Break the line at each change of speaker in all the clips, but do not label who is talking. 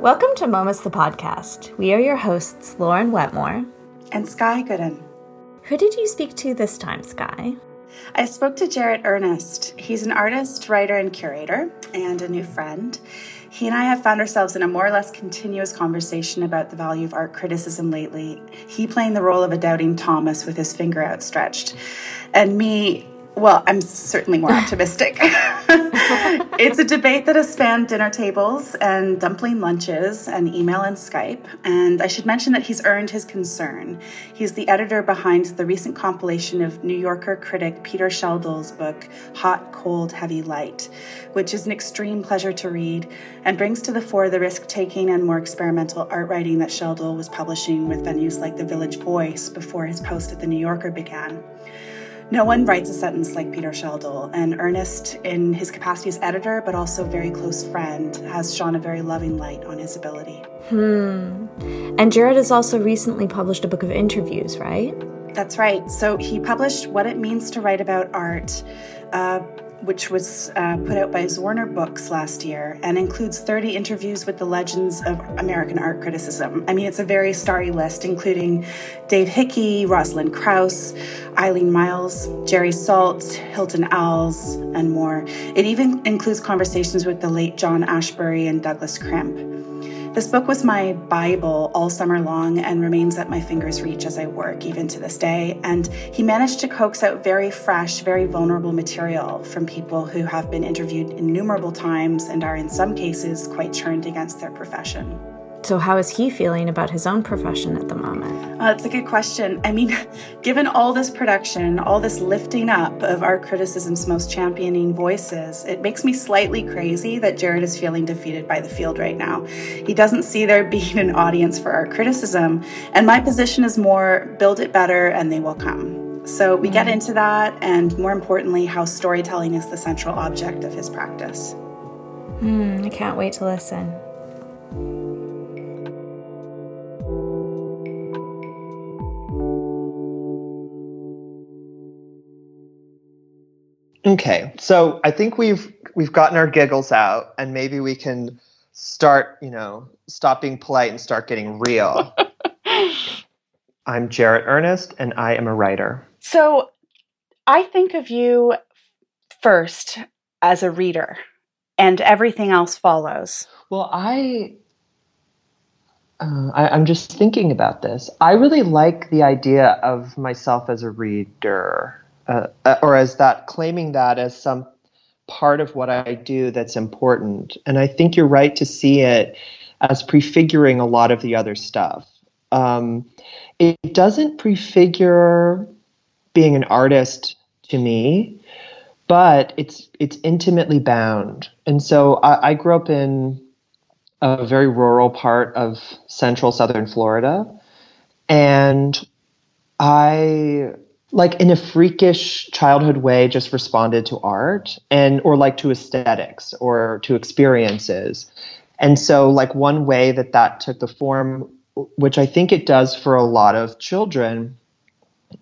Welcome to Momus the podcast. We are your hosts, Lauren Wetmore
and Sky Goodden.
Who did you speak to this time, Sky?
I spoke to Jarrett Earnest. He's an artist, writer, and curator, and a new friend. He and I have found ourselves in a more or less continuous conversation about the value of art criticism lately. He playing the role of a doubting Thomas with his finger outstretched, and me well, I'm certainly more optimistic. it's a debate that has spanned dinner tables and dumpling lunches and email and Skype. And I should mention that he's earned his concern. He's the editor behind the recent compilation of New Yorker critic Peter Schjeldahl's book, Hot, Cold, Heavy Light, which is an extreme pleasure to read and brings to the fore the risk taking and more experimental art writing that Scheldal was publishing with venues like the Village Voice before his post at the New Yorker began. No one writes a sentence like Peter Schjeldahl, and Earnest, in his capacity as editor but also very close friend, has shone a very loving light on his ability.
Hmm. And Jarrett has also recently published a book of interviews, right?
That's right. So he published What It Means to Write About Art. Uh, which was uh, put out by Zwirner Books last year and includes 30 interviews with the legends of American art criticism. I mean, it's a very starry list, including Dave Hickey, Rosalind Krauss, Eileen Myles, Jerry Saltz, Hilton Als, and more. It even includes conversations with the late John Ashbery and Douglas Crimp. This book was my Bible all summer long and remains at my finger's reach as I work, even to this day. And he managed to coax out very fresh, very vulnerable material from people who have been interviewed innumerable times and are, in some cases, quite churned against their profession.
So, how is he feeling about his own profession at the moment?
Uh, that's a good question. I mean, given all this production, all this lifting up of art criticism's most championing voices, it makes me slightly crazy that Jarrett is feeling defeated by the field right now. He doesn't see there being an audience for art criticism, and my position is more build it better and they will come. So, we mm. get into that, and more importantly, how storytelling is the central object of his practice.
Mm, I can't wait to listen.
Okay, so I think we've we've gotten our giggles out, and maybe we can start, you know, stop being polite and start getting real. I'm Jarrett Earnest, and I am a writer.
So, I think of you first as a reader, and everything else follows.
Well, I uh, I, am just thinking about this. I really like the idea of myself as a reader uh, or as that claiming that as some part of what I do that's important. And I think you're right to see it as prefiguring a lot of the other stuff. Um, it doesn't prefigure being an artist to me, but it's it's intimately bound. And so I, I grew up in a very rural part of central southern Florida, and I like in a freakish childhood way just responded to art and or like to aesthetics or to experiences. And so like one way that that took the form which i think it does for a lot of children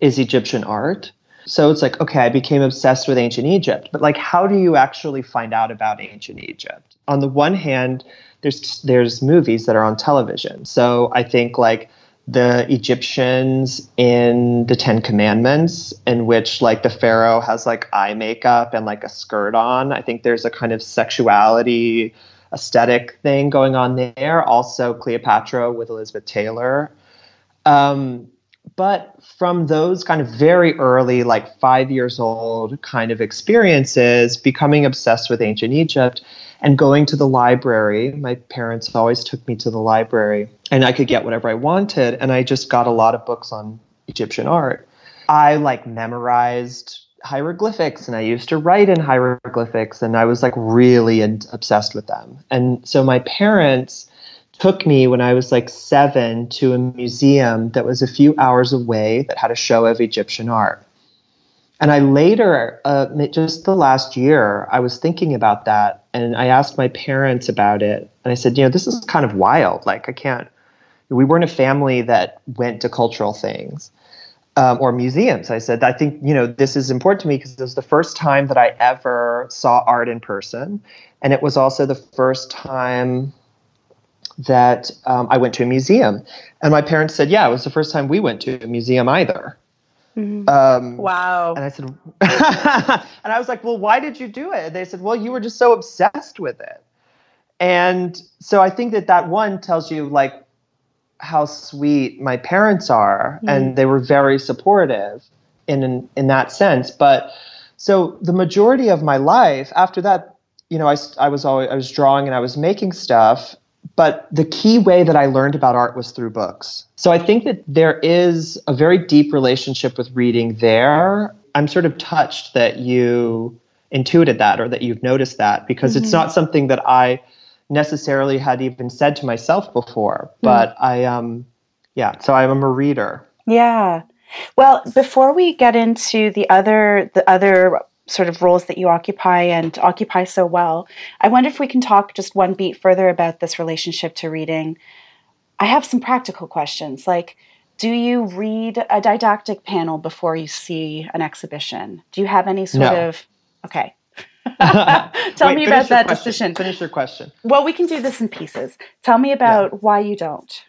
is egyptian art. So it's like okay i became obsessed with ancient egypt but like how do you actually find out about ancient egypt? On the one hand there's there's movies that are on television. So i think like the Egyptians in the Ten Commandments, in which like the Pharaoh has like eye makeup and like a skirt on. I think there's a kind of sexuality aesthetic thing going on there. Also, Cleopatra with Elizabeth Taylor. Um, but from those kind of very early, like five years old kind of experiences, becoming obsessed with ancient Egypt and going to the library. My parents always took me to the library, and I could get whatever I wanted. And I just got a lot of books on Egyptian art. I like memorized hieroglyphics and I used to write in hieroglyphics and I was like really in- obsessed with them. And so my parents took me when I was like seven to a museum that was a few hours away that had a show of Egyptian art. And I later, uh, just the last year, I was thinking about that and I asked my parents about it. And I said, you know, this is kind of wild. Like, I can't, we weren't a family that went to cultural things. Um, or museums. I said, I think, you know, this is important to me because it was the first time that I ever saw art in person. And it was also the first time that um, I went to a museum. And my parents said, Yeah, it was the first time we went to a museum either.
Mm-hmm. Um, wow.
And I said, and I was like, Well, why did you do it? And they said, Well, you were just so obsessed with it. And so I think that that one tells you like how sweet my parents are, mm-hmm. and they were very supportive in, in in that sense. But so the majority of my life after that, you know, I, I was always I was drawing and I was making stuff, but the key way that I learned about art was through books. So I think that there is a very deep relationship with reading there. I'm sort of touched that you intuited that or that you've noticed that because mm-hmm. it's not something that I necessarily had even said to myself before. Mm. But mm. I um yeah, so I'm a reader.
Yeah. Well, before we get into the other the other sort of roles that you occupy and occupy so well. I wonder if we can talk just one beat further about this relationship to reading. I have some practical questions like do you read a didactic panel before you see an exhibition? Do you have any sort no. of okay. Tell Wait, me about that
question.
decision.
Finish your question.
Well, we can do this in pieces. Tell me about yeah. why you don't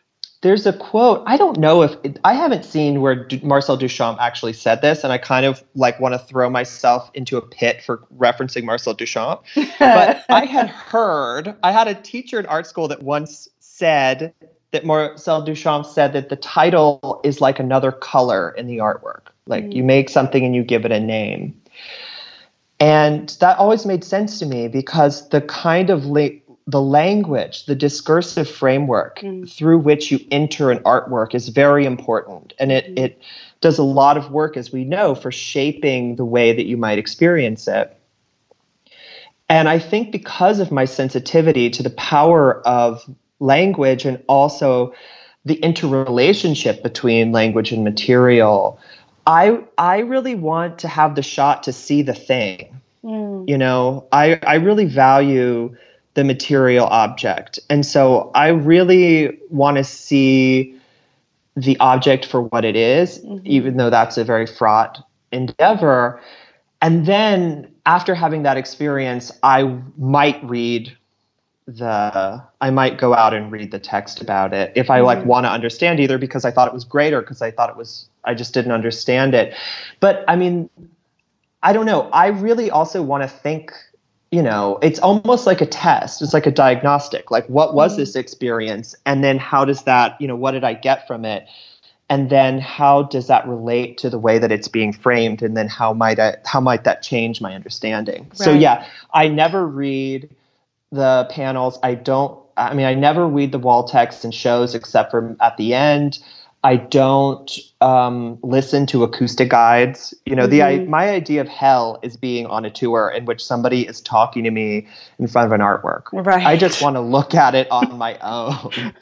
there's a quote i don't know if it, i haven't seen where D- marcel duchamp actually said this and i kind of like want to throw myself into a pit for referencing marcel duchamp. But i had heard i had a teacher in art school that once said that marcel duchamp said that the title is like another color in the artwork. Like mm. you make something and you give it a name. And that always made sense to me because the kind of late the language, the discursive framework mm. through which you enter an artwork is very important. And it, mm. it does a lot of work, as we know, for shaping the way that you might experience it. And I think because of my sensitivity to the power of language and also the interrelationship between language and material, I I really want to have the shot to see the thing. Mm. You know, I, I really value the material object. And so I really want to see the object for what it is, mm-hmm. even though that's a very fraught endeavor. And then after having that experience, I might read the I might go out and read the text about it if I like mm-hmm. want to understand either because I thought it was great or because I thought it was I just didn't understand it. But I mean I don't know. I really also want to think you know, it's almost like a test. It's like a diagnostic. Like, what was mm-hmm. this experience? And then how does that, you know, what did I get from it? And then how does that relate to the way that it's being framed? And then how might I, how might that change my understanding? Right. So yeah, I never read the panels. I don't. I mean, I never read the wall text and shows except for at the end. I don't um, listen to acoustic guides. You know, mm-hmm. the I, my idea of hell is being on a tour in which somebody is talking to me in front of an artwork.
Right.
I just want to look at it on my own.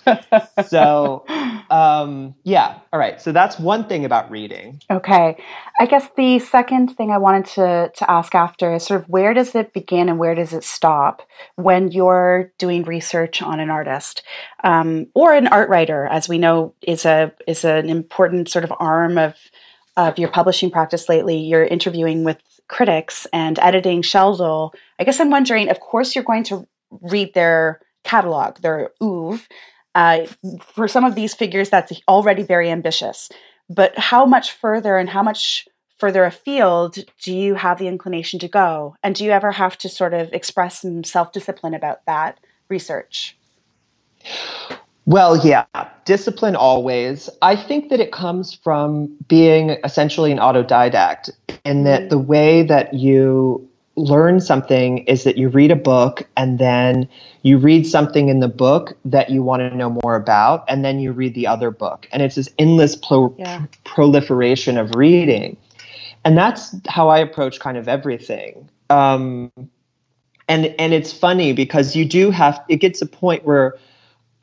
so, um, yeah. All right. So that's one thing about reading.
Okay. I guess the second thing I wanted to to ask after is sort of where does it begin and where does it stop when you're doing research on an artist um, or an art writer, as we know is a is an important sort of arm of of your publishing practice lately. You're interviewing with critics and editing Schjeldahl. I guess I'm wondering. Of course, you're going to read their catalog, their oeuvre. Uh, for some of these figures, that's already very ambitious. But how much further and how much further afield do you have the inclination to go? And do you ever have to sort of express some self discipline about that research?
Well, yeah, discipline always. I think that it comes from being essentially an autodidact, in that mm. the way that you learn something is that you read a book and then you read something in the book that you want to know more about, and then you read the other book. And it's this endless pro- yeah. proliferation of reading. And that's how I approach kind of everything. Um, and and it's funny because you do have it gets a point where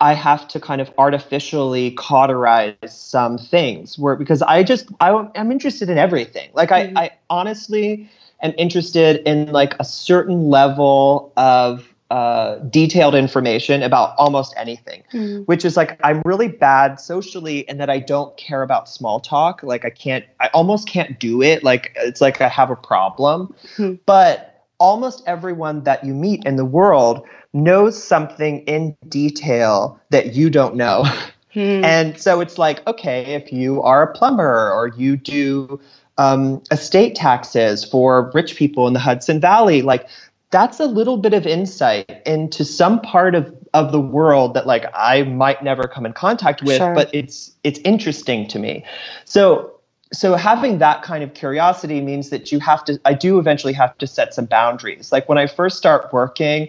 I have to kind of artificially cauterize some things where because I just I, am interested in everything. Like mm-hmm. I, I honestly am interested in like a certain level of uh, detailed information about almost anything, mm-hmm. which is like I'm really bad socially in that I don't care about small talk. Like I can't, I almost can't do it. Like it's like I have a problem. Mm-hmm. But almost everyone that you meet in the world knows something in detail that you don't know. Hmm. And so it's like, okay, if you are a plumber or you do um, estate taxes for rich people in the Hudson Valley, like that's a little bit of insight into some part of, of the world that like I might never come in contact with, sure. but it's it's interesting to me. So so having that kind of curiosity means that you have to i do eventually have to set some boundaries like when i first start working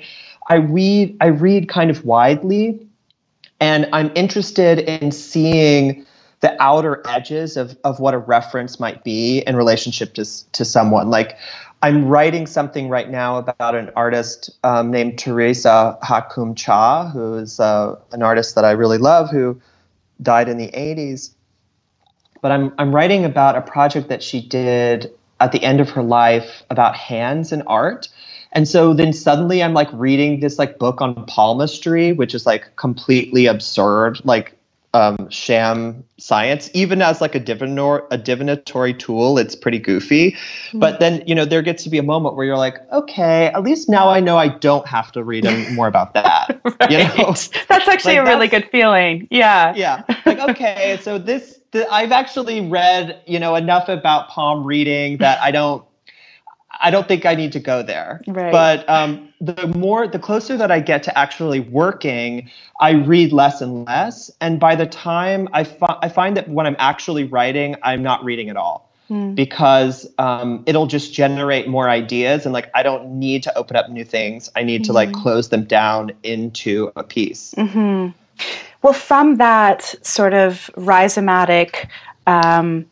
i read i read kind of widely and i'm interested in seeing the outer edges of, of what a reference might be in relationship to, to someone like i'm writing something right now about an artist um, named Theresa Hak Kyung Cha who is uh, an artist that i really love who died in the 80s but I'm I'm writing about a project that she did at the end of her life about hands and art. And so then suddenly I'm like reading this like book on palmistry, which is like completely absurd, like um, sham science. Even as like a divinor a divinatory tool, it's pretty goofy. Mm-hmm. But then you know there gets to be a moment where you're like, okay, at least now I know I don't have to read more about that.
right. You know? That's actually like, a really good feeling. Yeah.
Yeah. Like okay, so this the, I've actually read, you know, enough about palm reading that I don't I don't think I need to go there. Right. But um, the more, the closer that I get to actually working, I read less and less. And by the time I, fi- I find that when I'm actually writing, I'm not reading at all mm. because um, it'll just generate more ideas. And like, I don't need to open up new things. I need mm to like hmm. close them down into a piece.
Mm-hmm. Well, from that sort of rhizomatic um,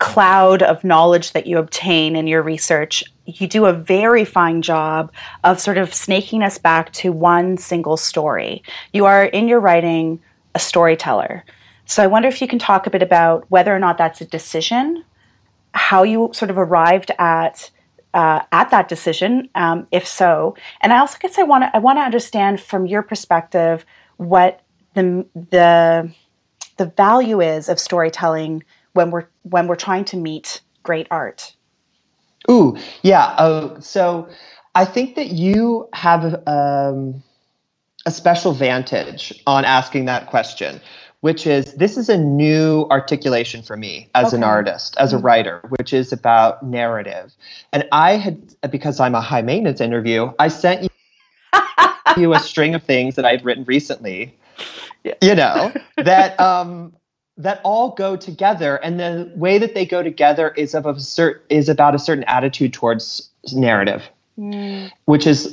cloud of knowledge that you obtain in your research, you do a very fine job of sort of snaking us back to one single story. You are, in your writing, a storyteller. So I wonder if you can talk a bit about whether or not that's a decision, how you sort of arrived at. Uh, at that decision, um, if so, and I also guess I want to I want to understand from your perspective what the the the value is of storytelling when we're when we're trying to meet great art.
Ooh, yeah. Uh, so I think that you have um, a special vantage on asking that question, which is this is a new articulation for me as okay. an artist, as a mm-hmm. writer, which is about narrative. And I had, because I'm a high maintenance interview, I sent you, you a string of things that I've written recently yeah. you know that um that all go together and the way that they go together is of a cert is about a certain attitude towards narrative. Mm. which is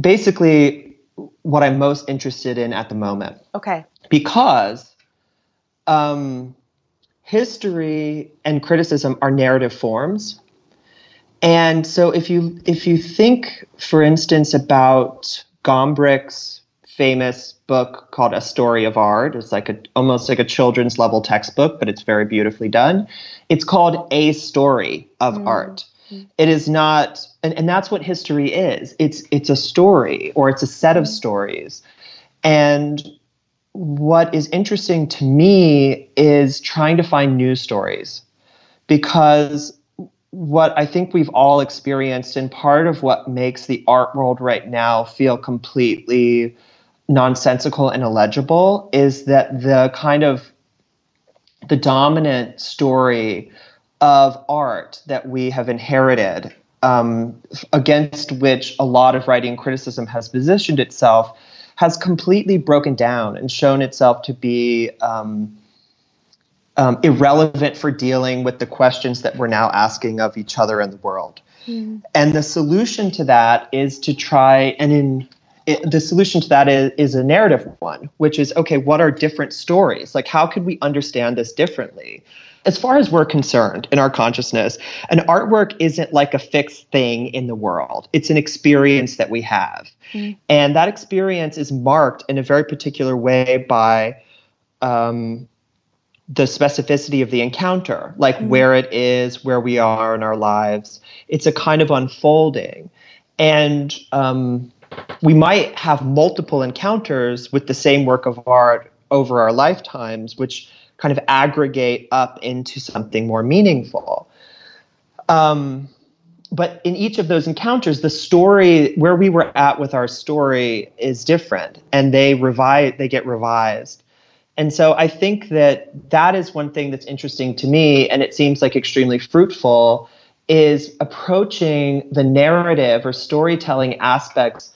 basically what i'm most interested in at the moment.
Okay.
Because um history and criticism are narrative forms. And so if you if you think for instance about gombrich's famous book called A Story of Art. It's like a almost like a children's level textbook, but it's very beautifully done. It's called A Story of mm. Art. It is not and, and that's what history is. It's it's a story or it's a set of stories. And what is interesting to me is trying to find new stories because what I think we've all experienced, and part of what makes the art world right now feel completely nonsensical and illegible is that the kind of the dominant story of art that we have inherited um, against which a lot of writing criticism has positioned itself has completely broken down and shown itself to be um, um, irrelevant for dealing with the questions that we're now asking of each other in the world. Mm. And the solution to that is to try and in it, the solution to that is, is a narrative one, which is okay, what are different stories? Like, how could we understand this differently? As far as we're concerned in our consciousness, an artwork isn't like a fixed thing in the world. It's an experience that we have. Mm. And that experience is marked in a very particular way by um, the specificity of the encounter, like mm. where it is, where we are in our lives. It's a kind of unfolding. And um, we might have multiple encounters with the same work of art over our lifetimes, which kind of aggregate up into something more meaningful. Um, but in each of those encounters, the story where we were at with our story is different, and they revise, they get revised. And so I think that that is one thing that's interesting to me, and it seems like extremely fruitful, is approaching the narrative or storytelling aspects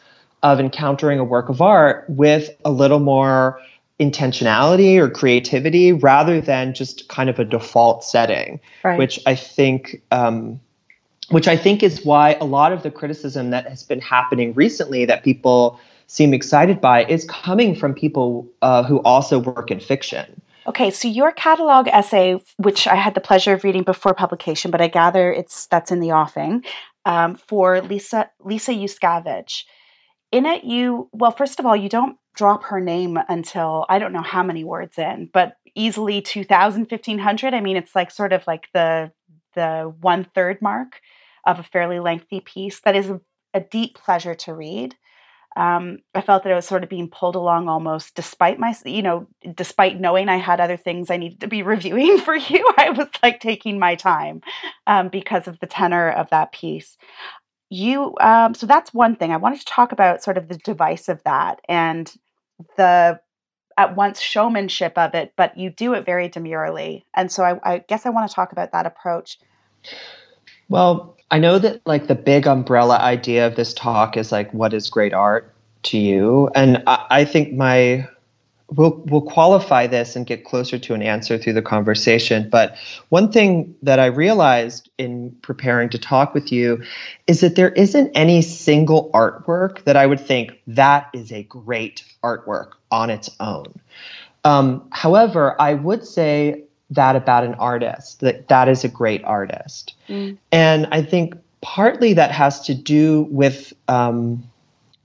of encountering a work of art with a little more intentionality or creativity rather than just kind of a default setting, right. which I think. Um, which I think is why a lot of the criticism that has been happening recently that people seem excited by is coming from people uh, who also work in fiction.
Okay, so your catalog essay, which I had the pleasure of reading before publication, but I gather it's that's in the offing um, for Lisa Lisa Yuskavage. In it, you well, first of all, you don't drop her name until I don't know how many words in, but easily 2000, 1500. I mean, it's like sort of like the the one third mark of a fairly lengthy piece that is a, a deep pleasure to read. Um, I felt that I was sort of being pulled along almost despite my, you know, despite knowing I had other things I needed to be reviewing for you. I was like taking my time um, because of the tenor of that piece. You, um, so that's one thing. I wanted to talk about sort of the device of that and the at once showmanship of it, but you do it very demurely. And so I, I guess I want to talk about that approach.
Well, I know that like the big umbrella idea of this talk is like, what is great art to you? And I, I think my we'll we'll qualify this and get closer to an answer through the conversation. But one thing that I realized in preparing to talk with you is that there isn't any single artwork that I would think that is a great artwork on its own. Um, however, I would say that about an artist that that is a great artist mm. and i think partly that has to do with um,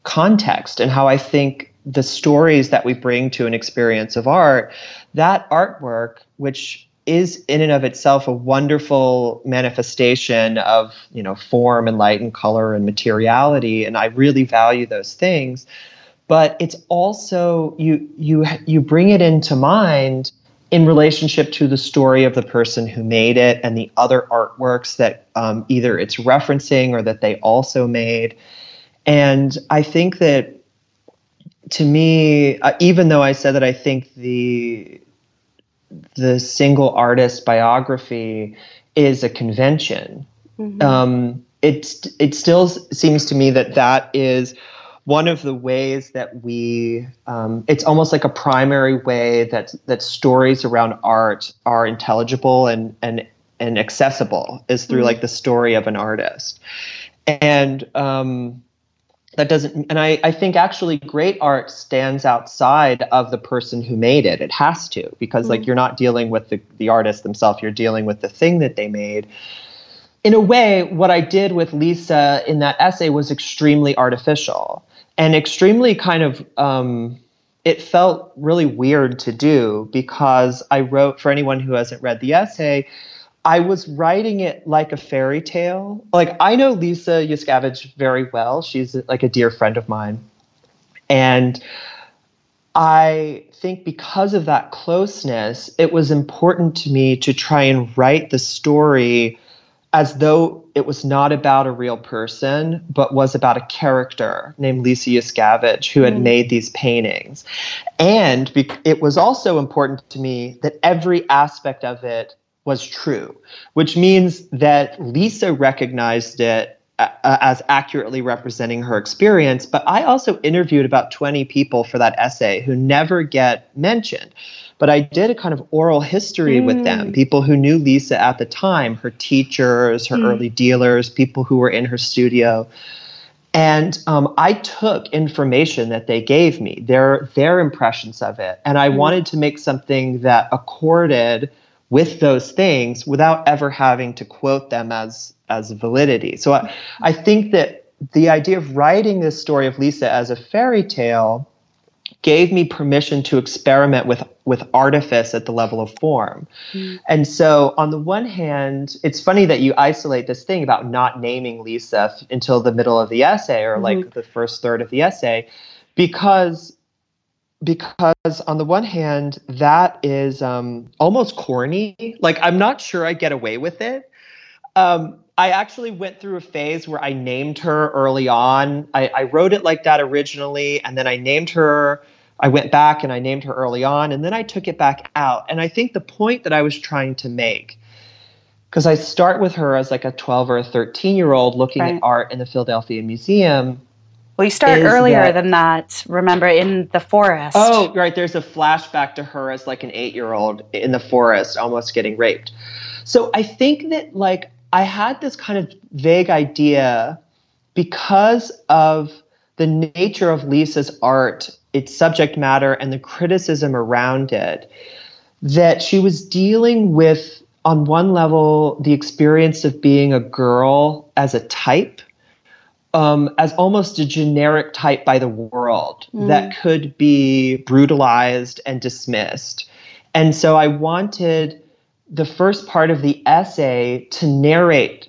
context and how i think the stories that we bring to an experience of art that artwork which is in and of itself a wonderful manifestation of you know form and light and color and materiality and i really value those things but it's also you you you bring it into mind in relationship to the story of the person who made it and the other artworks that um, either it's referencing or that they also made. And I think that to me, uh, even though I said that I think the the single artist biography is a convention, mm-hmm. um, it it still seems to me that that is one of the ways that we um, it's almost like a primary way that that stories around art are intelligible and and and accessible is through mm-hmm. like the story of an artist and um, that doesn't and I, I think actually great art stands outside of the person who made it it has to because mm-hmm. like you're not dealing with the, the artist themselves you're dealing with the thing that they made in a way, what I did with Lisa in that essay was extremely artificial and extremely kind of um, it felt really weird to do because I wrote for anyone who hasn't read the essay. I was writing it like a fairy tale. Like I know Lisa Yuskavage very well. She's like a dear friend of mine. And I think because of that closeness, it was important to me to try and write the story as though it was not about a real person, but was about a character named Lisa Yuskavage who had mm. made these paintings. And be- it was also important to me that every aspect of it was true, which means that Lisa recognized it uh, as accurately representing her experience. But I also interviewed about 20 people for that essay who never get mentioned but I did a kind of oral history mm. with them, people who knew Lisa at the time, her teachers, her mm. early dealers, people who were in her studio. And um, I took information that they gave me, their their impressions of it, and I mm. wanted to make something that accorded with those things without ever having to quote them as as validity. So I, I think that the idea of writing this story of Lisa as a fairy tale gave me permission to experiment with with artifice at the level of form. Mm. And so on the one hand, it's funny that you isolate this thing about not naming Lisa until the middle of the essay or mm-hmm. like the first third of the essay because because on the one hand that is um, almost corny like i'm not sure i get away with it um, I actually went through a phase where I named her early on. I, I wrote it like that originally, and then I named her. I went back and I named her early on, and then I took it back out. And I think the point that I was trying to make, because I start with her as like a 12 or a 13 year old looking
Right.
at art in the Philadelphia Museum.
Well, you start earlier
that-
than that. Remember, in the forest.
Oh, right. There's a flashback to her as like an eight year old in the forest, almost getting raped. So I think that like I had this kind of vague idea because of the nature of Lisa's art, its subject matter, and the criticism around it, that she was dealing with, on one level, the experience of being a girl as a type um, as almost a generic type by the world that could be brutalized and dismissed. And so I wanted the first part of the essay to narrate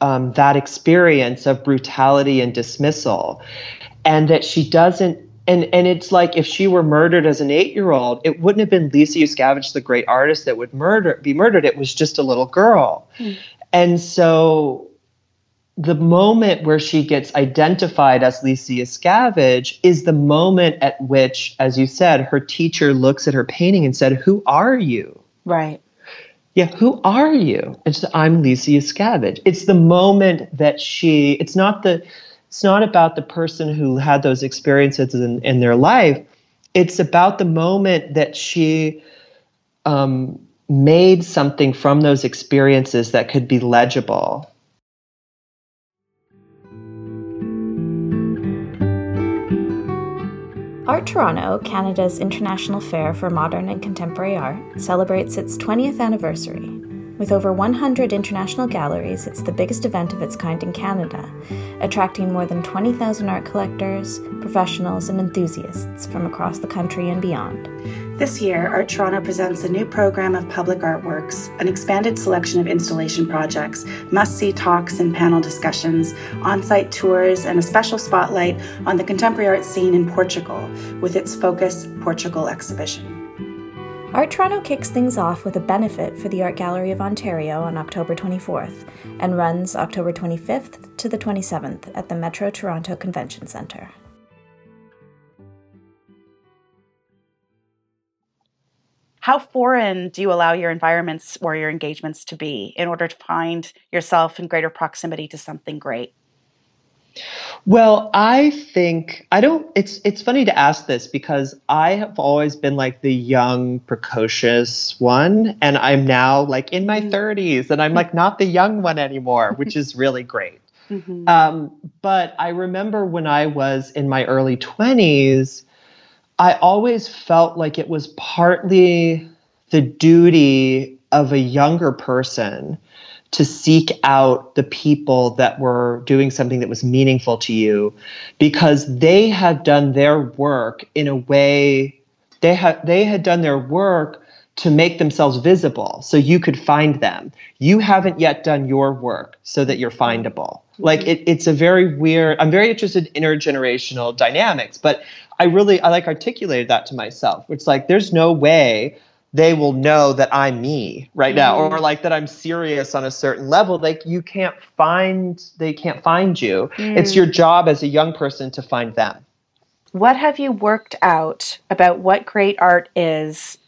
um, that experience of brutality and dismissal, and that she doesn't. And, and it's like if she were murdered as an eight-year-old, it wouldn't have been Lisa Yuskavage, the great artist, that would murder be murdered. It was just a little girl, and so the moment where she gets identified as Lisa Yuskavage is the moment at which, as you said, her teacher looks at her painting and said, "Who are you?"
right.
Yeah, who are you? It's I'm Lisa Yuskavage. It's the moment that she. It's not the. It's not about the person who had those experiences in, in their life. It's about the moment that she um, made something from those experiences that could be legible.
Art Toronto, Canada's international fair for modern and contemporary art, celebrates its 20th anniversary. With over 100 international galleries, it's the biggest event of its kind in Canada, attracting more than 20,000 art collectors, professionals, and enthusiasts from across the country and beyond.
This year, Art Toronto presents a new program of public artworks, an expanded selection of installation projects, must see talks and panel discussions, on site tours, and a special spotlight on the contemporary art scene in Portugal with its Focus Portugal exhibition.
Art Toronto kicks things off with a benefit for the Art Gallery of Ontario on October 24th and runs October 25th to the 27th at the Metro Toronto Convention Centre.
How foreign do you allow your environments or your engagements to be in order to find yourself in greater proximity to something great?
Well, I think I don't it's it's funny to ask this because I have always been like the young precocious one and I'm now like in my 30s and I'm like not the young one anymore, which is really great. Um, but I remember when I was in my early 20s, I always felt like it was partly the duty of a younger person to seek out the people that were doing something that was meaningful to you because they had done their work in a way they had they had done their work to make themselves visible so you could find them. You haven't yet done your work so that you're findable like it, it's a very weird i'm very interested in intergenerational dynamics but i really i like articulated that to myself. It's like there's no way they will know that i'm me right now mm-hmm. or like that i'm serious on a certain level. Like you can't find they can't find you. It's your mm. job as a young person to find them.
What have you worked out about what great art is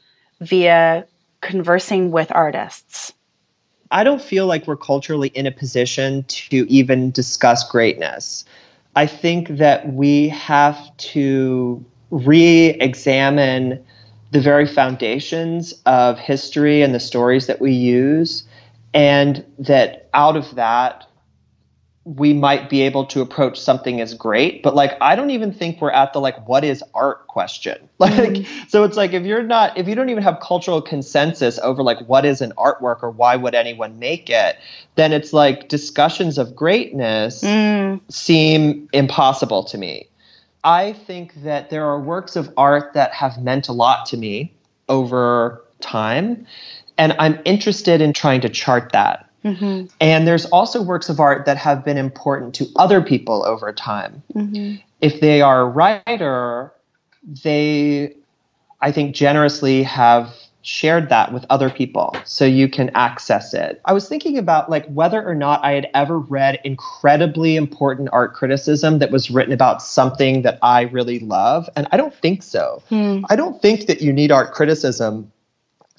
via conversing with artists?
I don't feel like we're culturally in a position to even discuss greatness. I think that we have to re examine the very foundations of history and the stories that we use, and that out of that, we might be able to approach something as great but like i don't even think we're at the like what is art question. Like mm-hmm. so it's like if you're not if you don't even have cultural consensus over like what is an artwork or why would anyone make it then it's like discussions of greatness mm. seem impossible to me. I think that there are works of art that have meant a lot to me over time and i'm interested in trying to chart that and there's also works of art that have been important to other people over time. If they are a writer, they, I think, generously have shared that with other people so you can access it. I was thinking about like whether or not I had ever read incredibly important art criticism that was written about something that I really love and I don't think so. Hmm. I don't think that you need art criticism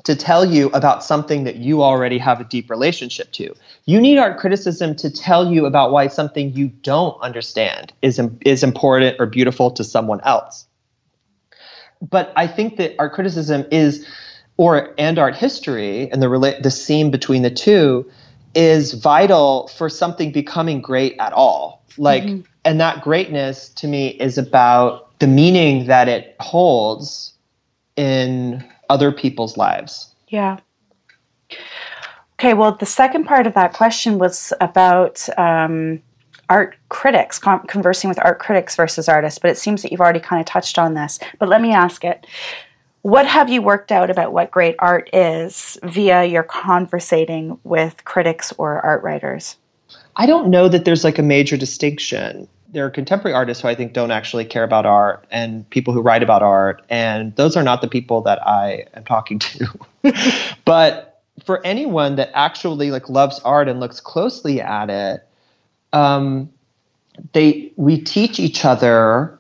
to tell you about something that you already have a deep relationship to. You need art criticism to tell you about why something you don't understand is is important or beautiful to someone else. But I think that art criticism is or and art history and the rela- the seam between the two is vital for something becoming great at all. Like mm-hmm. and that greatness to me is about the meaning that it holds in other people's lives.
Yeah. Okay, well, the second part of that question was about um, art critics, con- conversing with art critics versus artists, but it seems that you've already kind of touched on this. But let me ask it what have you worked out about what great art is via your conversating with critics or art writers?
I don't know that there's like a major distinction. There are contemporary artists who I think don't actually care about art and people who write about art, and those are not the people that I am talking to. but for anyone that actually like loves art and looks closely at it, um, they we teach each other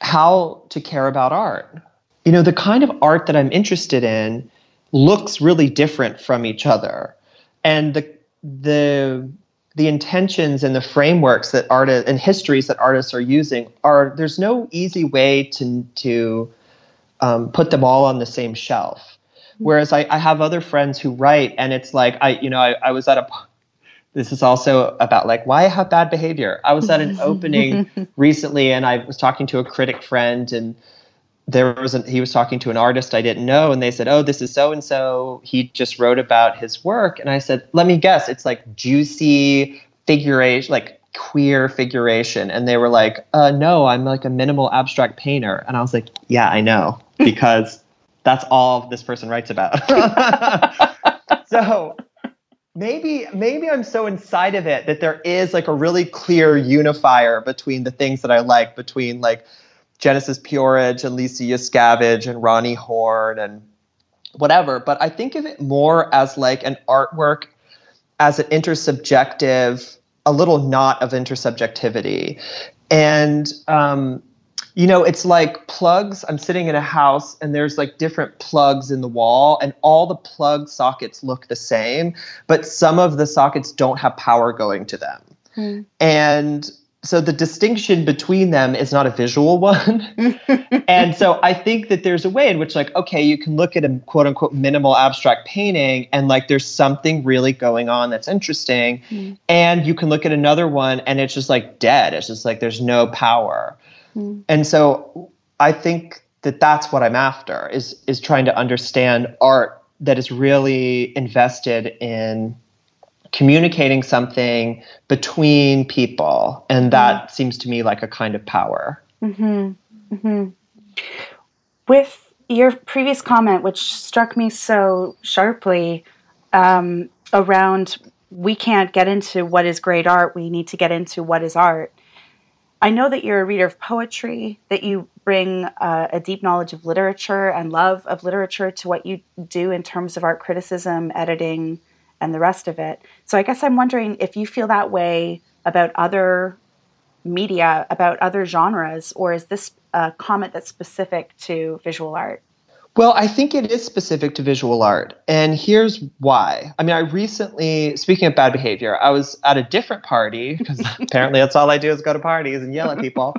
how to care about art you know, the kind of art that I'm interested in looks really different from each other. And the the the intentions and the frameworks that artists and histories that artists are using are there's no easy way to to um, put them all on the same shelf. Whereas I, I have other friends who write, and it's like I, you know, I, I was at a this is also about like why I have bad behavior. I was at an opening recently and I was talking to a critic friend and there was an, he was talking to an artist I didn't know, and they said, "Oh, this is so and so. He just wrote about his work." And I said, "Let me guess. It's like juicy figuration, like queer figuration." And they were like, uh, "No, I'm like a minimal abstract painter." And I was like, "Yeah, I know because that's all this person writes about." so maybe maybe I'm so inside of it that there is like a really clear unifier between the things that I like between like Genesis P-Orridge and Lisa Yuskavage and Roni Horn and whatever. But I think of it more as like an artwork as an intersubjective, a little knot of intersubjectivity. And um, you know, it's like plugs. I'm sitting in a house and there's like different plugs in the wall, and all the plug sockets look the same, but some of the sockets don't have power going to them. Mm. And so the distinction between them is not a visual one. and so I think that there's a way in which, like, okay, you can look at a quote unquote minimal abstract painting and like there's something really going on that's interesting. Mm. And you can look at another one and it's just like dead. It's just like there's no power. Mm. And so I think that that's what I'm after is is trying to understand art that is really invested in communicating something between people and that mm-hmm. seems to me like a kind of power mm-hmm.
Mm-hmm. with your previous comment which struck me so sharply um, around we can't get into what is great art we need to get into what is art i know that you're a reader of poetry that you bring uh, a deep knowledge of literature and love of literature to what you do in terms of art criticism editing and the rest of it. So I guess I'm wondering if you feel that way about other media, about other genres, or is this a comment that's specific to visual art?
Well, I think it is specific to visual art. And here's why. I mean, I recently, speaking of bad behavior, I was at a different party, because apparently that's all I do is go to parties and yell at people,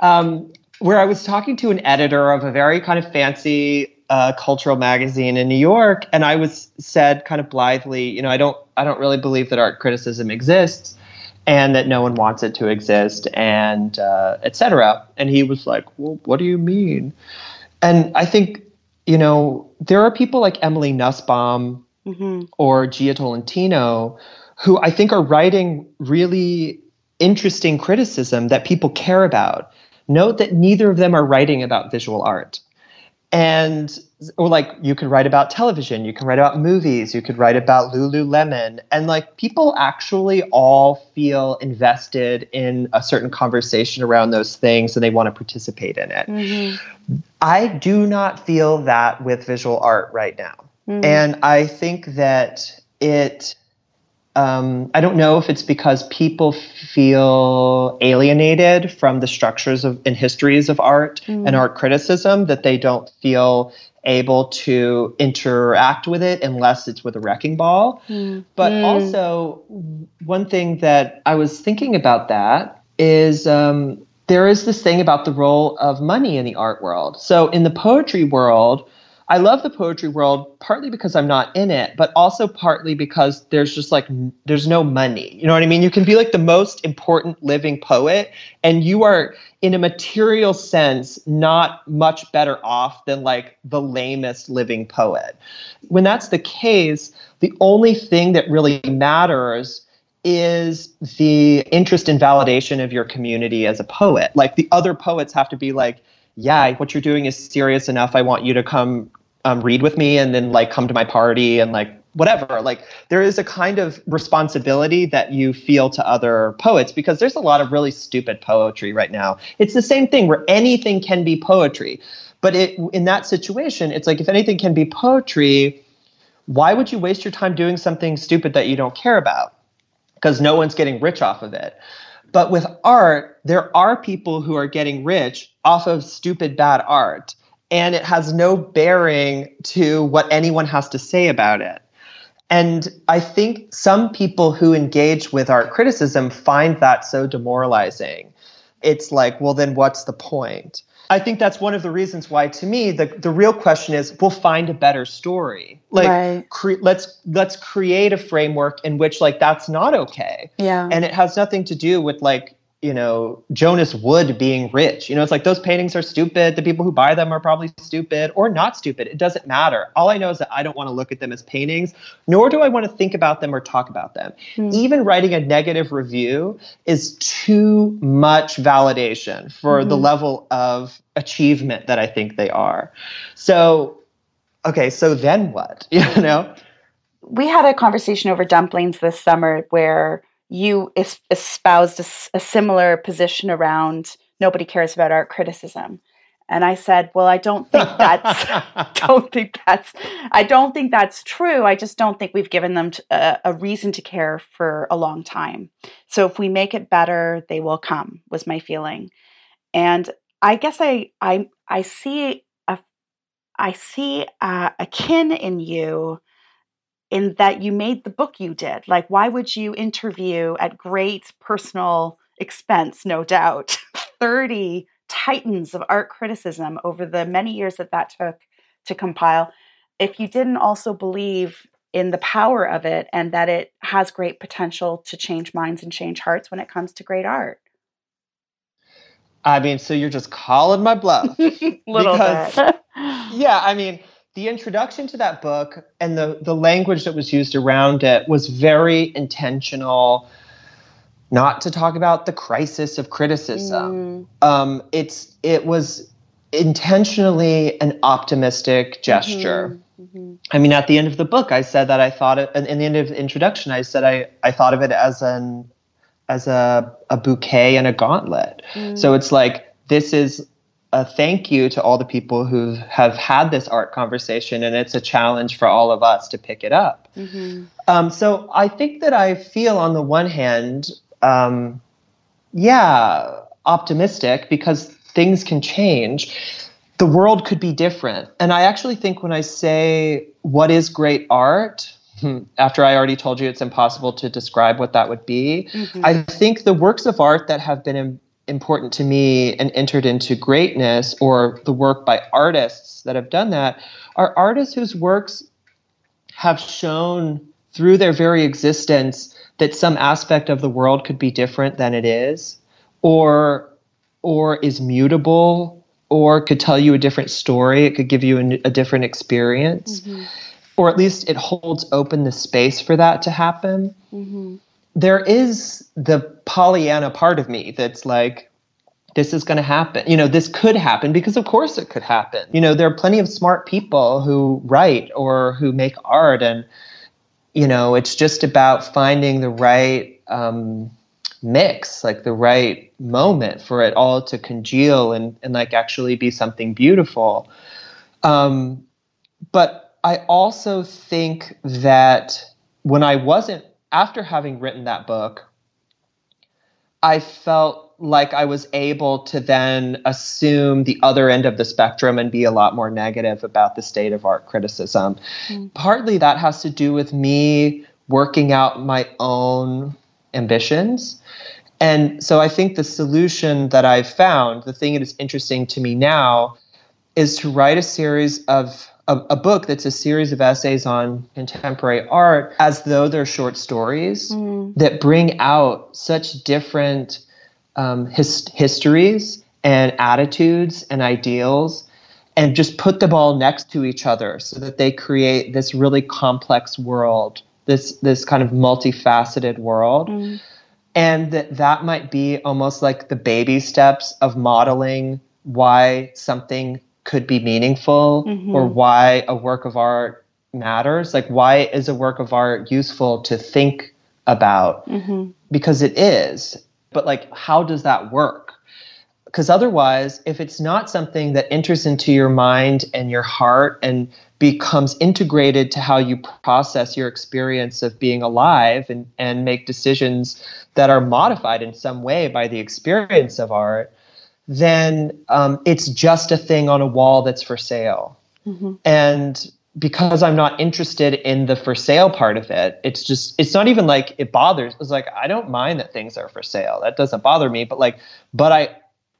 um, where I was talking to an editor of a very kind of fancy a cultural magazine in New York, and I was said kind of blithely, you know, I don't I don't really believe that art criticism exists, and that no one wants it to exist, and uh, etc. And he was like, well, what do you mean? And I think you know there are people like Emily Nussbaum mm-hmm. or Jia Tolentino who I think are writing really interesting criticism that people care about. Note that neither of them are writing about visual art. And or like you could write about television, you can write about movies, you could write about Lululemon, and like people actually all feel invested in a certain conversation around those things and they want to participate in it. Mm-hmm. I do not feel that with visual art right now. Mm-hmm. And I think that it um, I don't know if it's because people feel alienated from the structures of and histories of art mm. and art criticism that they don't feel able to interact with it unless it's with a wrecking ball. Mm. But mm. also, one thing that I was thinking about that is um, there is this thing about the role of money in the art world. So in the poetry world, I love the poetry world partly because I'm not in it, but also partly because there's just like there's no money. You know what I mean? You can be like the most important living poet and you are in a material sense not much better off than like the lamest living poet. When that's the case, the only thing that really matters is the interest and validation of your community as a poet. Like the other poets have to be like yeah, what you're doing is serious enough. I want you to come um, read with me and then like come to my party and like whatever. Like there is a kind of responsibility that you feel to other poets because there's a lot of really stupid poetry right now. It's the same thing where anything can be poetry. But it, in that situation, it's like if anything can be poetry, why would you waste your time doing something stupid that you don't care about? Because no one's getting rich off of it. But with art, there are people who are getting rich off of stupid bad art, and it has no bearing to what anyone has to say about it. And I think some people who engage with art criticism find that so demoralizing. It's like, well, then what's the point? I think that's one of the reasons why, to me, the, the real question is we'll find a better story. Like, right. cre- let's let's create a framework in which like that's not okay.
Yeah.
And it has nothing to do with like you know Jonas Wood being rich. You know, it's like those paintings are stupid. The people who buy them are probably stupid or not stupid. It doesn't matter. All I know is that I don't want to look at them as paintings, nor do I want to think about them or talk about them. Mm. Even writing a negative review is too much validation for mm-hmm. the level of achievement that I think they are. So, okay, so then what? You know.
We had a conversation over dumplings this summer where you es- espoused a, a similar position around nobody cares about art criticism. And i said well i don't think that's don't think that's i don't think that's true. I just don't think we've given them t- a, a, reason to care for a long time. So if we make it better they will come was my feeling. And i guess i i i see a i see a, a kin in you in that you made the book you did. Like, why would you interview at great personal expense, no doubt, 30 titans of art criticism over the many years that that took to compile if you didn't also believe in the power of it and that it has great potential to change minds and change hearts when it comes to great art?
I mean, so you're just calling my bluff.
Little because, bit.
yeah, I mean, the introduction to that book and the, the language that was used around it was very intentional not to talk about the crisis of criticism mm. um, it's it was intentionally an optimistic gesture mm-hmm. Mm-hmm. i mean at the end of the book i said that i thought it in the end of the introduction i said i, I thought of it as an as a, a bouquet and a gauntlet mm. so it's like this is a thank you to all the people who have had this art conversation, and it's a challenge for all of us to pick it up. Mm-hmm. Um, so I think that I feel, on the one hand, um, yeah, optimistic because things can change. The world could be different. And I actually think when I say, what is great art? Hmm, after I already told you it's impossible to describe what that would be, mm-hmm. I think the works of art that have been important to me and entered into greatness or the work by artists that have done that are artists whose works have shown through their very existence that some aspect of the world could be different than it is or or is mutable or could tell you a different story. It could give you a, a different experience. Mm-hmm. or at least it holds open the space for that to happen. Mm-hmm there is the Pollyanna part of me that's like, this is going to happen. You know, this could happen because, of course, it could happen. You know, there are plenty of smart people who write or who make art, and you know, it's just about finding the right um, mix, like the right moment for it all to congeal and and like actually be something beautiful. Um, but I also think that when I wasn't after having written that book, I felt like I was able to then assume the other end of the spectrum and be a lot more negative about the state of art criticism. Mm. Partly that has to do with me working out my own ambitions. And so I think the solution that I've found, the thing that is interesting to me now, is to write a series of a, a, book that's a series of essays on contemporary art as though they're short stories mm. that bring out such different um, his, histories and attitudes and ideals and just put them all next to each other so that they create this really complex world this this kind of multifaceted world mm. and that that might be almost like the baby steps of modeling why something could be meaningful mm-hmm. or why a work of art matters like why is a work of art useful to think about mm-hmm. because it is but like how does that work because otherwise if it's not something that enters into your mind and your heart and becomes integrated to how you process your experience of being alive and, and make decisions that are modified in some way by the experience of art then um, it's just a thing on a wall that's for sale mm-hmm. and because I'm not interested in the for sale part of it, it's just it's not even like it bothers. It's like I don't mind that things are for sale. That doesn't bother me, but like but I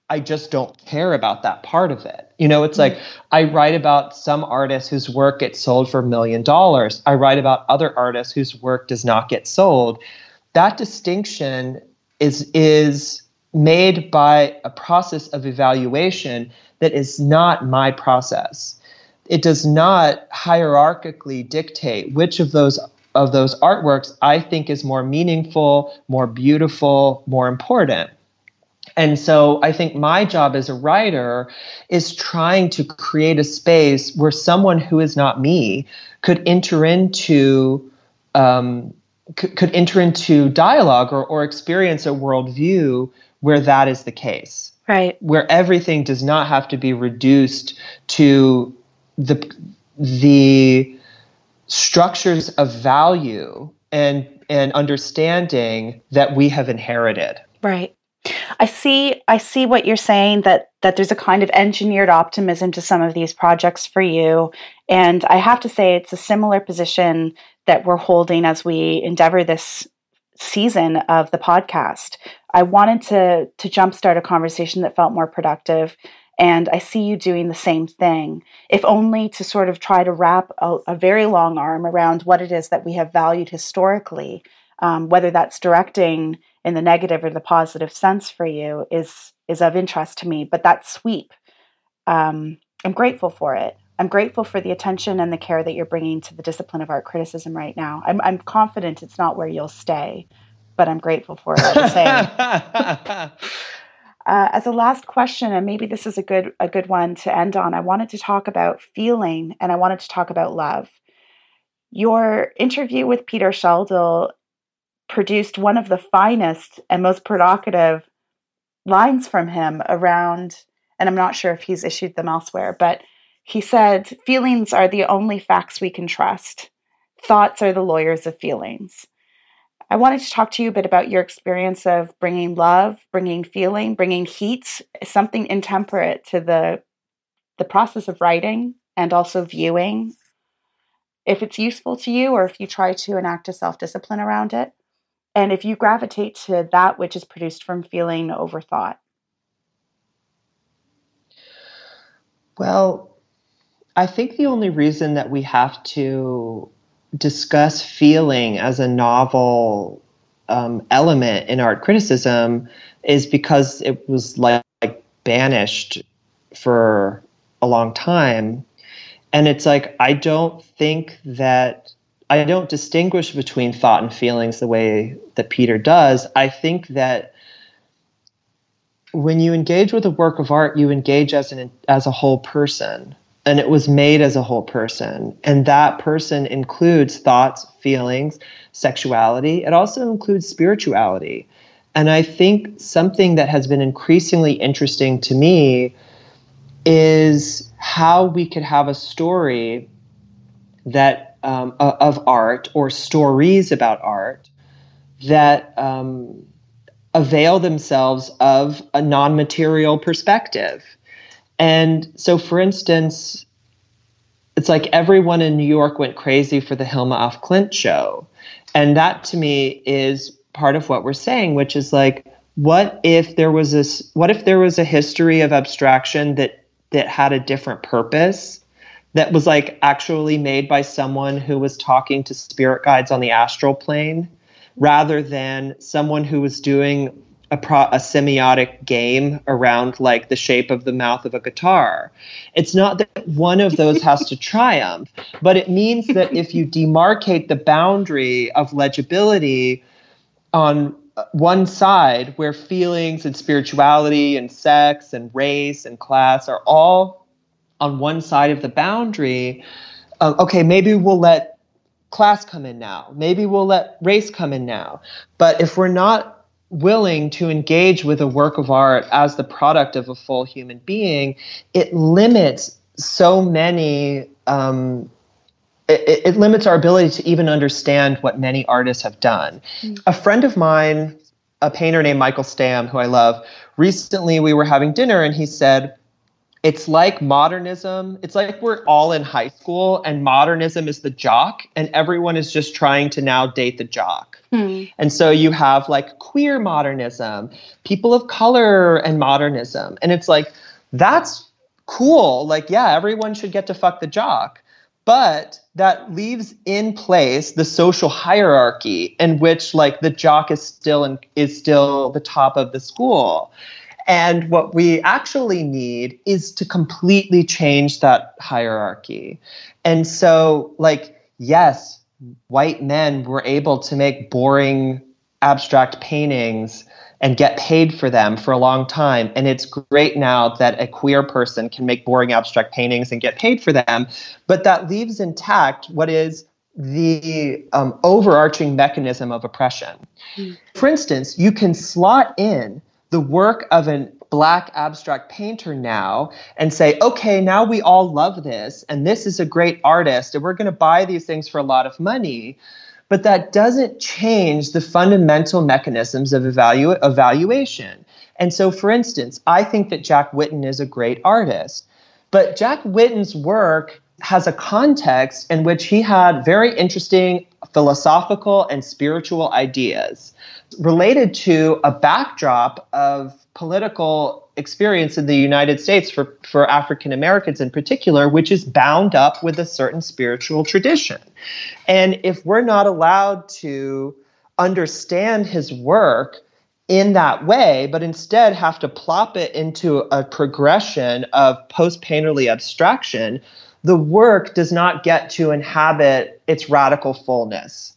I just don't care about that part of it. You know, it's mm-hmm. like I write about some artists whose work gets sold for a million dollars. I write about other artists whose work does not get sold. That distinction is is made by a process of evaluation that is not my process it does not hierarchically dictate which of those of those artworks I think is more meaningful, more beautiful, more important. And so I think my job as a writer is trying to create a space where someone who is not me could enter into um, could, could enter into dialogue or, or experience a worldview where that is the case.
Right.
Where everything does not have to be reduced to the the structures of value and and understanding that we have inherited.
Right. I see I see what you're saying that that there's a kind of engineered optimism to some of these projects for you and I have to say it's a similar position that we're holding as we endeavor this season of the podcast. I wanted to to jumpstart a conversation that felt more productive and I see you doing the same thing, if only to sort of try to wrap a, a very long arm around what it is that we have valued historically, um, whether that's directing in the negative or the positive sense for you is is of interest to me. But that sweep, um, I'm grateful for it. I'm grateful for the attention and the care that you're bringing to the discipline of art criticism right now. I'm, I'm confident it's not where you'll stay, but I'm grateful for it. Uh, as a last question, and maybe this is a good a good one to end on, I wanted to talk about feeling, and I wanted to talk about love. Your interview with Peter Schjeldahl produced one of the finest and most provocative lines from him around, and I'm not sure if he's issued them elsewhere, but he said, "Feelings are the only facts we can trust. Thoughts are the lawyers of feelings." I wanted to talk to you a bit about your experience of bringing love, bringing feeling, bringing heat, something intemperate to the the process of writing and also viewing. If it's useful to you or if you try to enact a self-discipline around it, and if you gravitate to that which is produced from feeling over thought.
Well, I think the only reason that we have to discuss feeling as a novel um, element in art criticism is because it was like, like banished for a long time. And it's like, I don't think that I don't distinguish between thought and feelings the way that Peter does. I think that when you engage with a work of art, you engage as an as a whole person. And it was made as a whole person. And that person includes thoughts, feelings, sexuality. It also includes spirituality. And I think something that has been increasingly interesting to me is how we could have a story that um, of art or stories about art that um, avail themselves of a non-material perspective. And so, for instance, it's like everyone in New York went crazy for the Hilma af Klint show. And that to me is part of what we're saying, which is like, what if there was this what if there was a history of abstraction that that had a different purpose that was like actually made by someone who was talking to spirit guides on the astral plane rather than someone who was doing a, pro- a semiotic game around like the shape of the mouth of a guitar. It's not that one of those has to triumph, but it means that if you demarcate the boundary of legibility on one side where feelings and spirituality and sex and race and class are all on one side of the boundary, uh, okay, maybe we'll let class come in now. Maybe we'll let race come in now. But if we're not willing to engage with a work of art as the product of a full human being, it limits so many. Um, it, it, limits our ability to even understand what many artists have done. Mm. A friend of mine, a painter named Michael Stamm, who I love, recently we were having dinner and he said, it's like modernism. It's like we're all in high school and modernism is the jock and everyone is just trying to now date the jock. Hmm. And so you have like queer modernism, people of color and modernism. And it's like, that's cool. Like, yeah, everyone should get to fuck the jock. But that leaves in place the social hierarchy in which like the jock is still in, is still the top of the school and what we actually need is to completely change that hierarchy. And so, like, yes, white men were able to make boring abstract paintings and get paid for them for a long time. And it's great now that a queer person can make boring abstract paintings and get paid for them. But that leaves intact what is the um, overarching mechanism of oppression. Mm. For instance, you can slot in the work of a black abstract painter now and say, okay, now we all love this, and this is a great artist, and we're going to buy these things for a lot of money. But that doesn't change the fundamental mechanisms of evalu- evaluation. And so, for instance, I think that Jack Whitten is a great artist, but Jack Whitten's work has a context in which he had very interesting philosophical and spiritual ideas related to a backdrop of political experience in the United States for, for African Americans in particular, which is bound up with a certain spiritual tradition. And if we're not allowed to understand his work in that way, but instead have to plop it into a progression of post painterly abstraction, the work does not get to inhabit its radical fullness.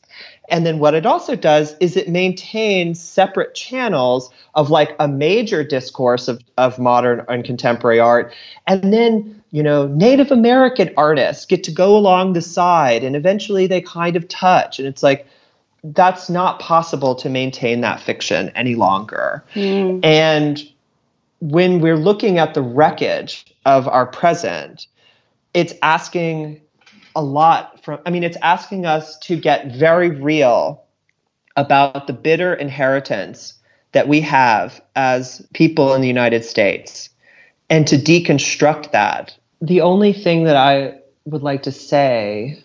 And then what it also does is it maintains separate channels of like a major discourse of, of modern and contemporary art. And then, you know, Native American artists get to go along the side and eventually they kind of touch. And it's like, that's not possible to maintain that fiction any longer. Mm. And when we're looking at the wreckage of our present, it's asking a lot from, I mean, it's asking us to get very real about the bitter inheritance that we have as people in the United States and to deconstruct that. The only thing that I would like to say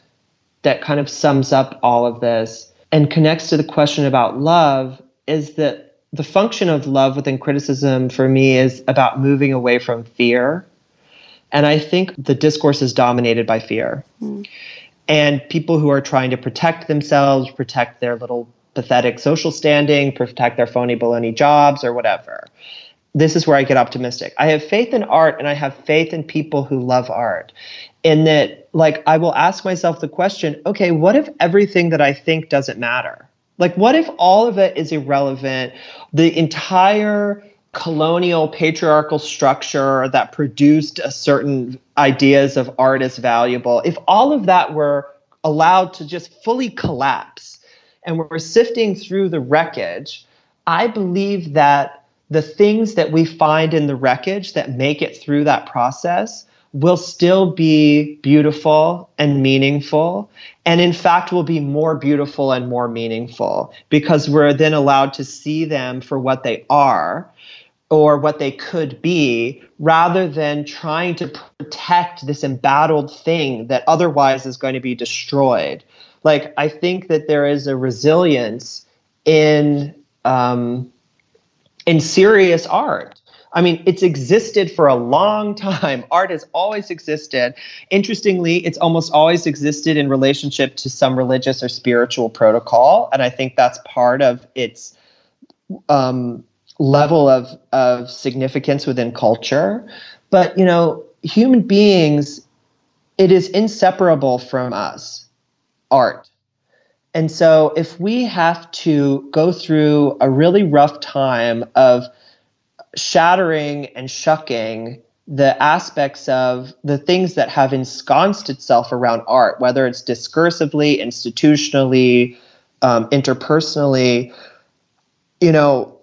that kind of sums up all of this and connects to the question about love is that the function of love within criticism for me is about moving away from fear and I think the discourse is dominated by fear. Mm. And people who are trying to protect themselves, protect their little pathetic social standing, protect their phony baloney jobs or whatever. This is where I get optimistic. I have faith in art and I have faith in people who love art. In that, like, I will ask myself the question okay, what if everything that I think doesn't matter? Like, what if all of it is irrelevant? The entire colonial patriarchal structure that produced a certain ideas of art as valuable, if all of that were allowed to just fully collapse and we're sifting through the wreckage, I believe that the things that we find in the wreckage that make it through that process will still be beautiful and meaningful. And in fact, will be more beautiful and more meaningful because we're then allowed to see them for what they are or what they could be rather than trying to protect this embattled thing that otherwise is going to be destroyed. Like, I think that there is a resilience in. Um, in serious art I mean, it's existed for a long time. Art has always existed. Interestingly, it's almost always existed in relationship to some religious or spiritual protocol. And I think that's part of its um, level of, of significance within culture. But, you know, human beings, it is inseparable from us, art. And so if we have to go through a really rough time of shattering and shucking the aspects of the things that have ensconced itself around art, whether it's discursively, institutionally, um, interpersonally, you know,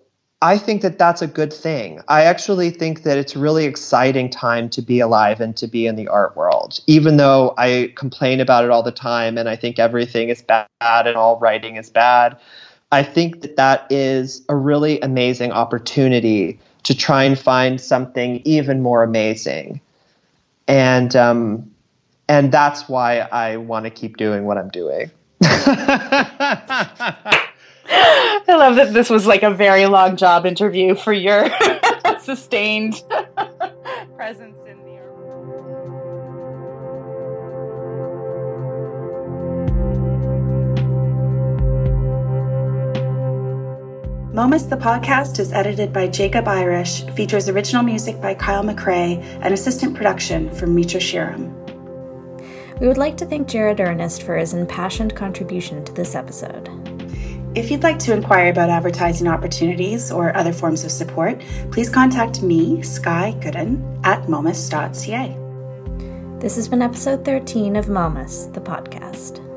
I think that that's a good thing. I actually think that it's a really exciting time to be alive and to be in the art world, even though I complain about it all the time and I think everything is bad and all writing is bad. I think that that is a really amazing opportunity to try and find something even more amazing. And um, and that's why I want to keep doing what I'm doing.
I love that this was like a very long job interview for your sustained presence in the Momus the podcast is edited by Jacob Irish, features original music by Kyle McRae, and assistant production from Mitra Shiram.
We would like to thank Jarrett Earnest for his impassioned contribution to this episode.
If you'd like to inquire about advertising opportunities or other forms of support, please contact me, Sky Goodden, at momus.ca.
This has been episode 13 of Momus, the podcast.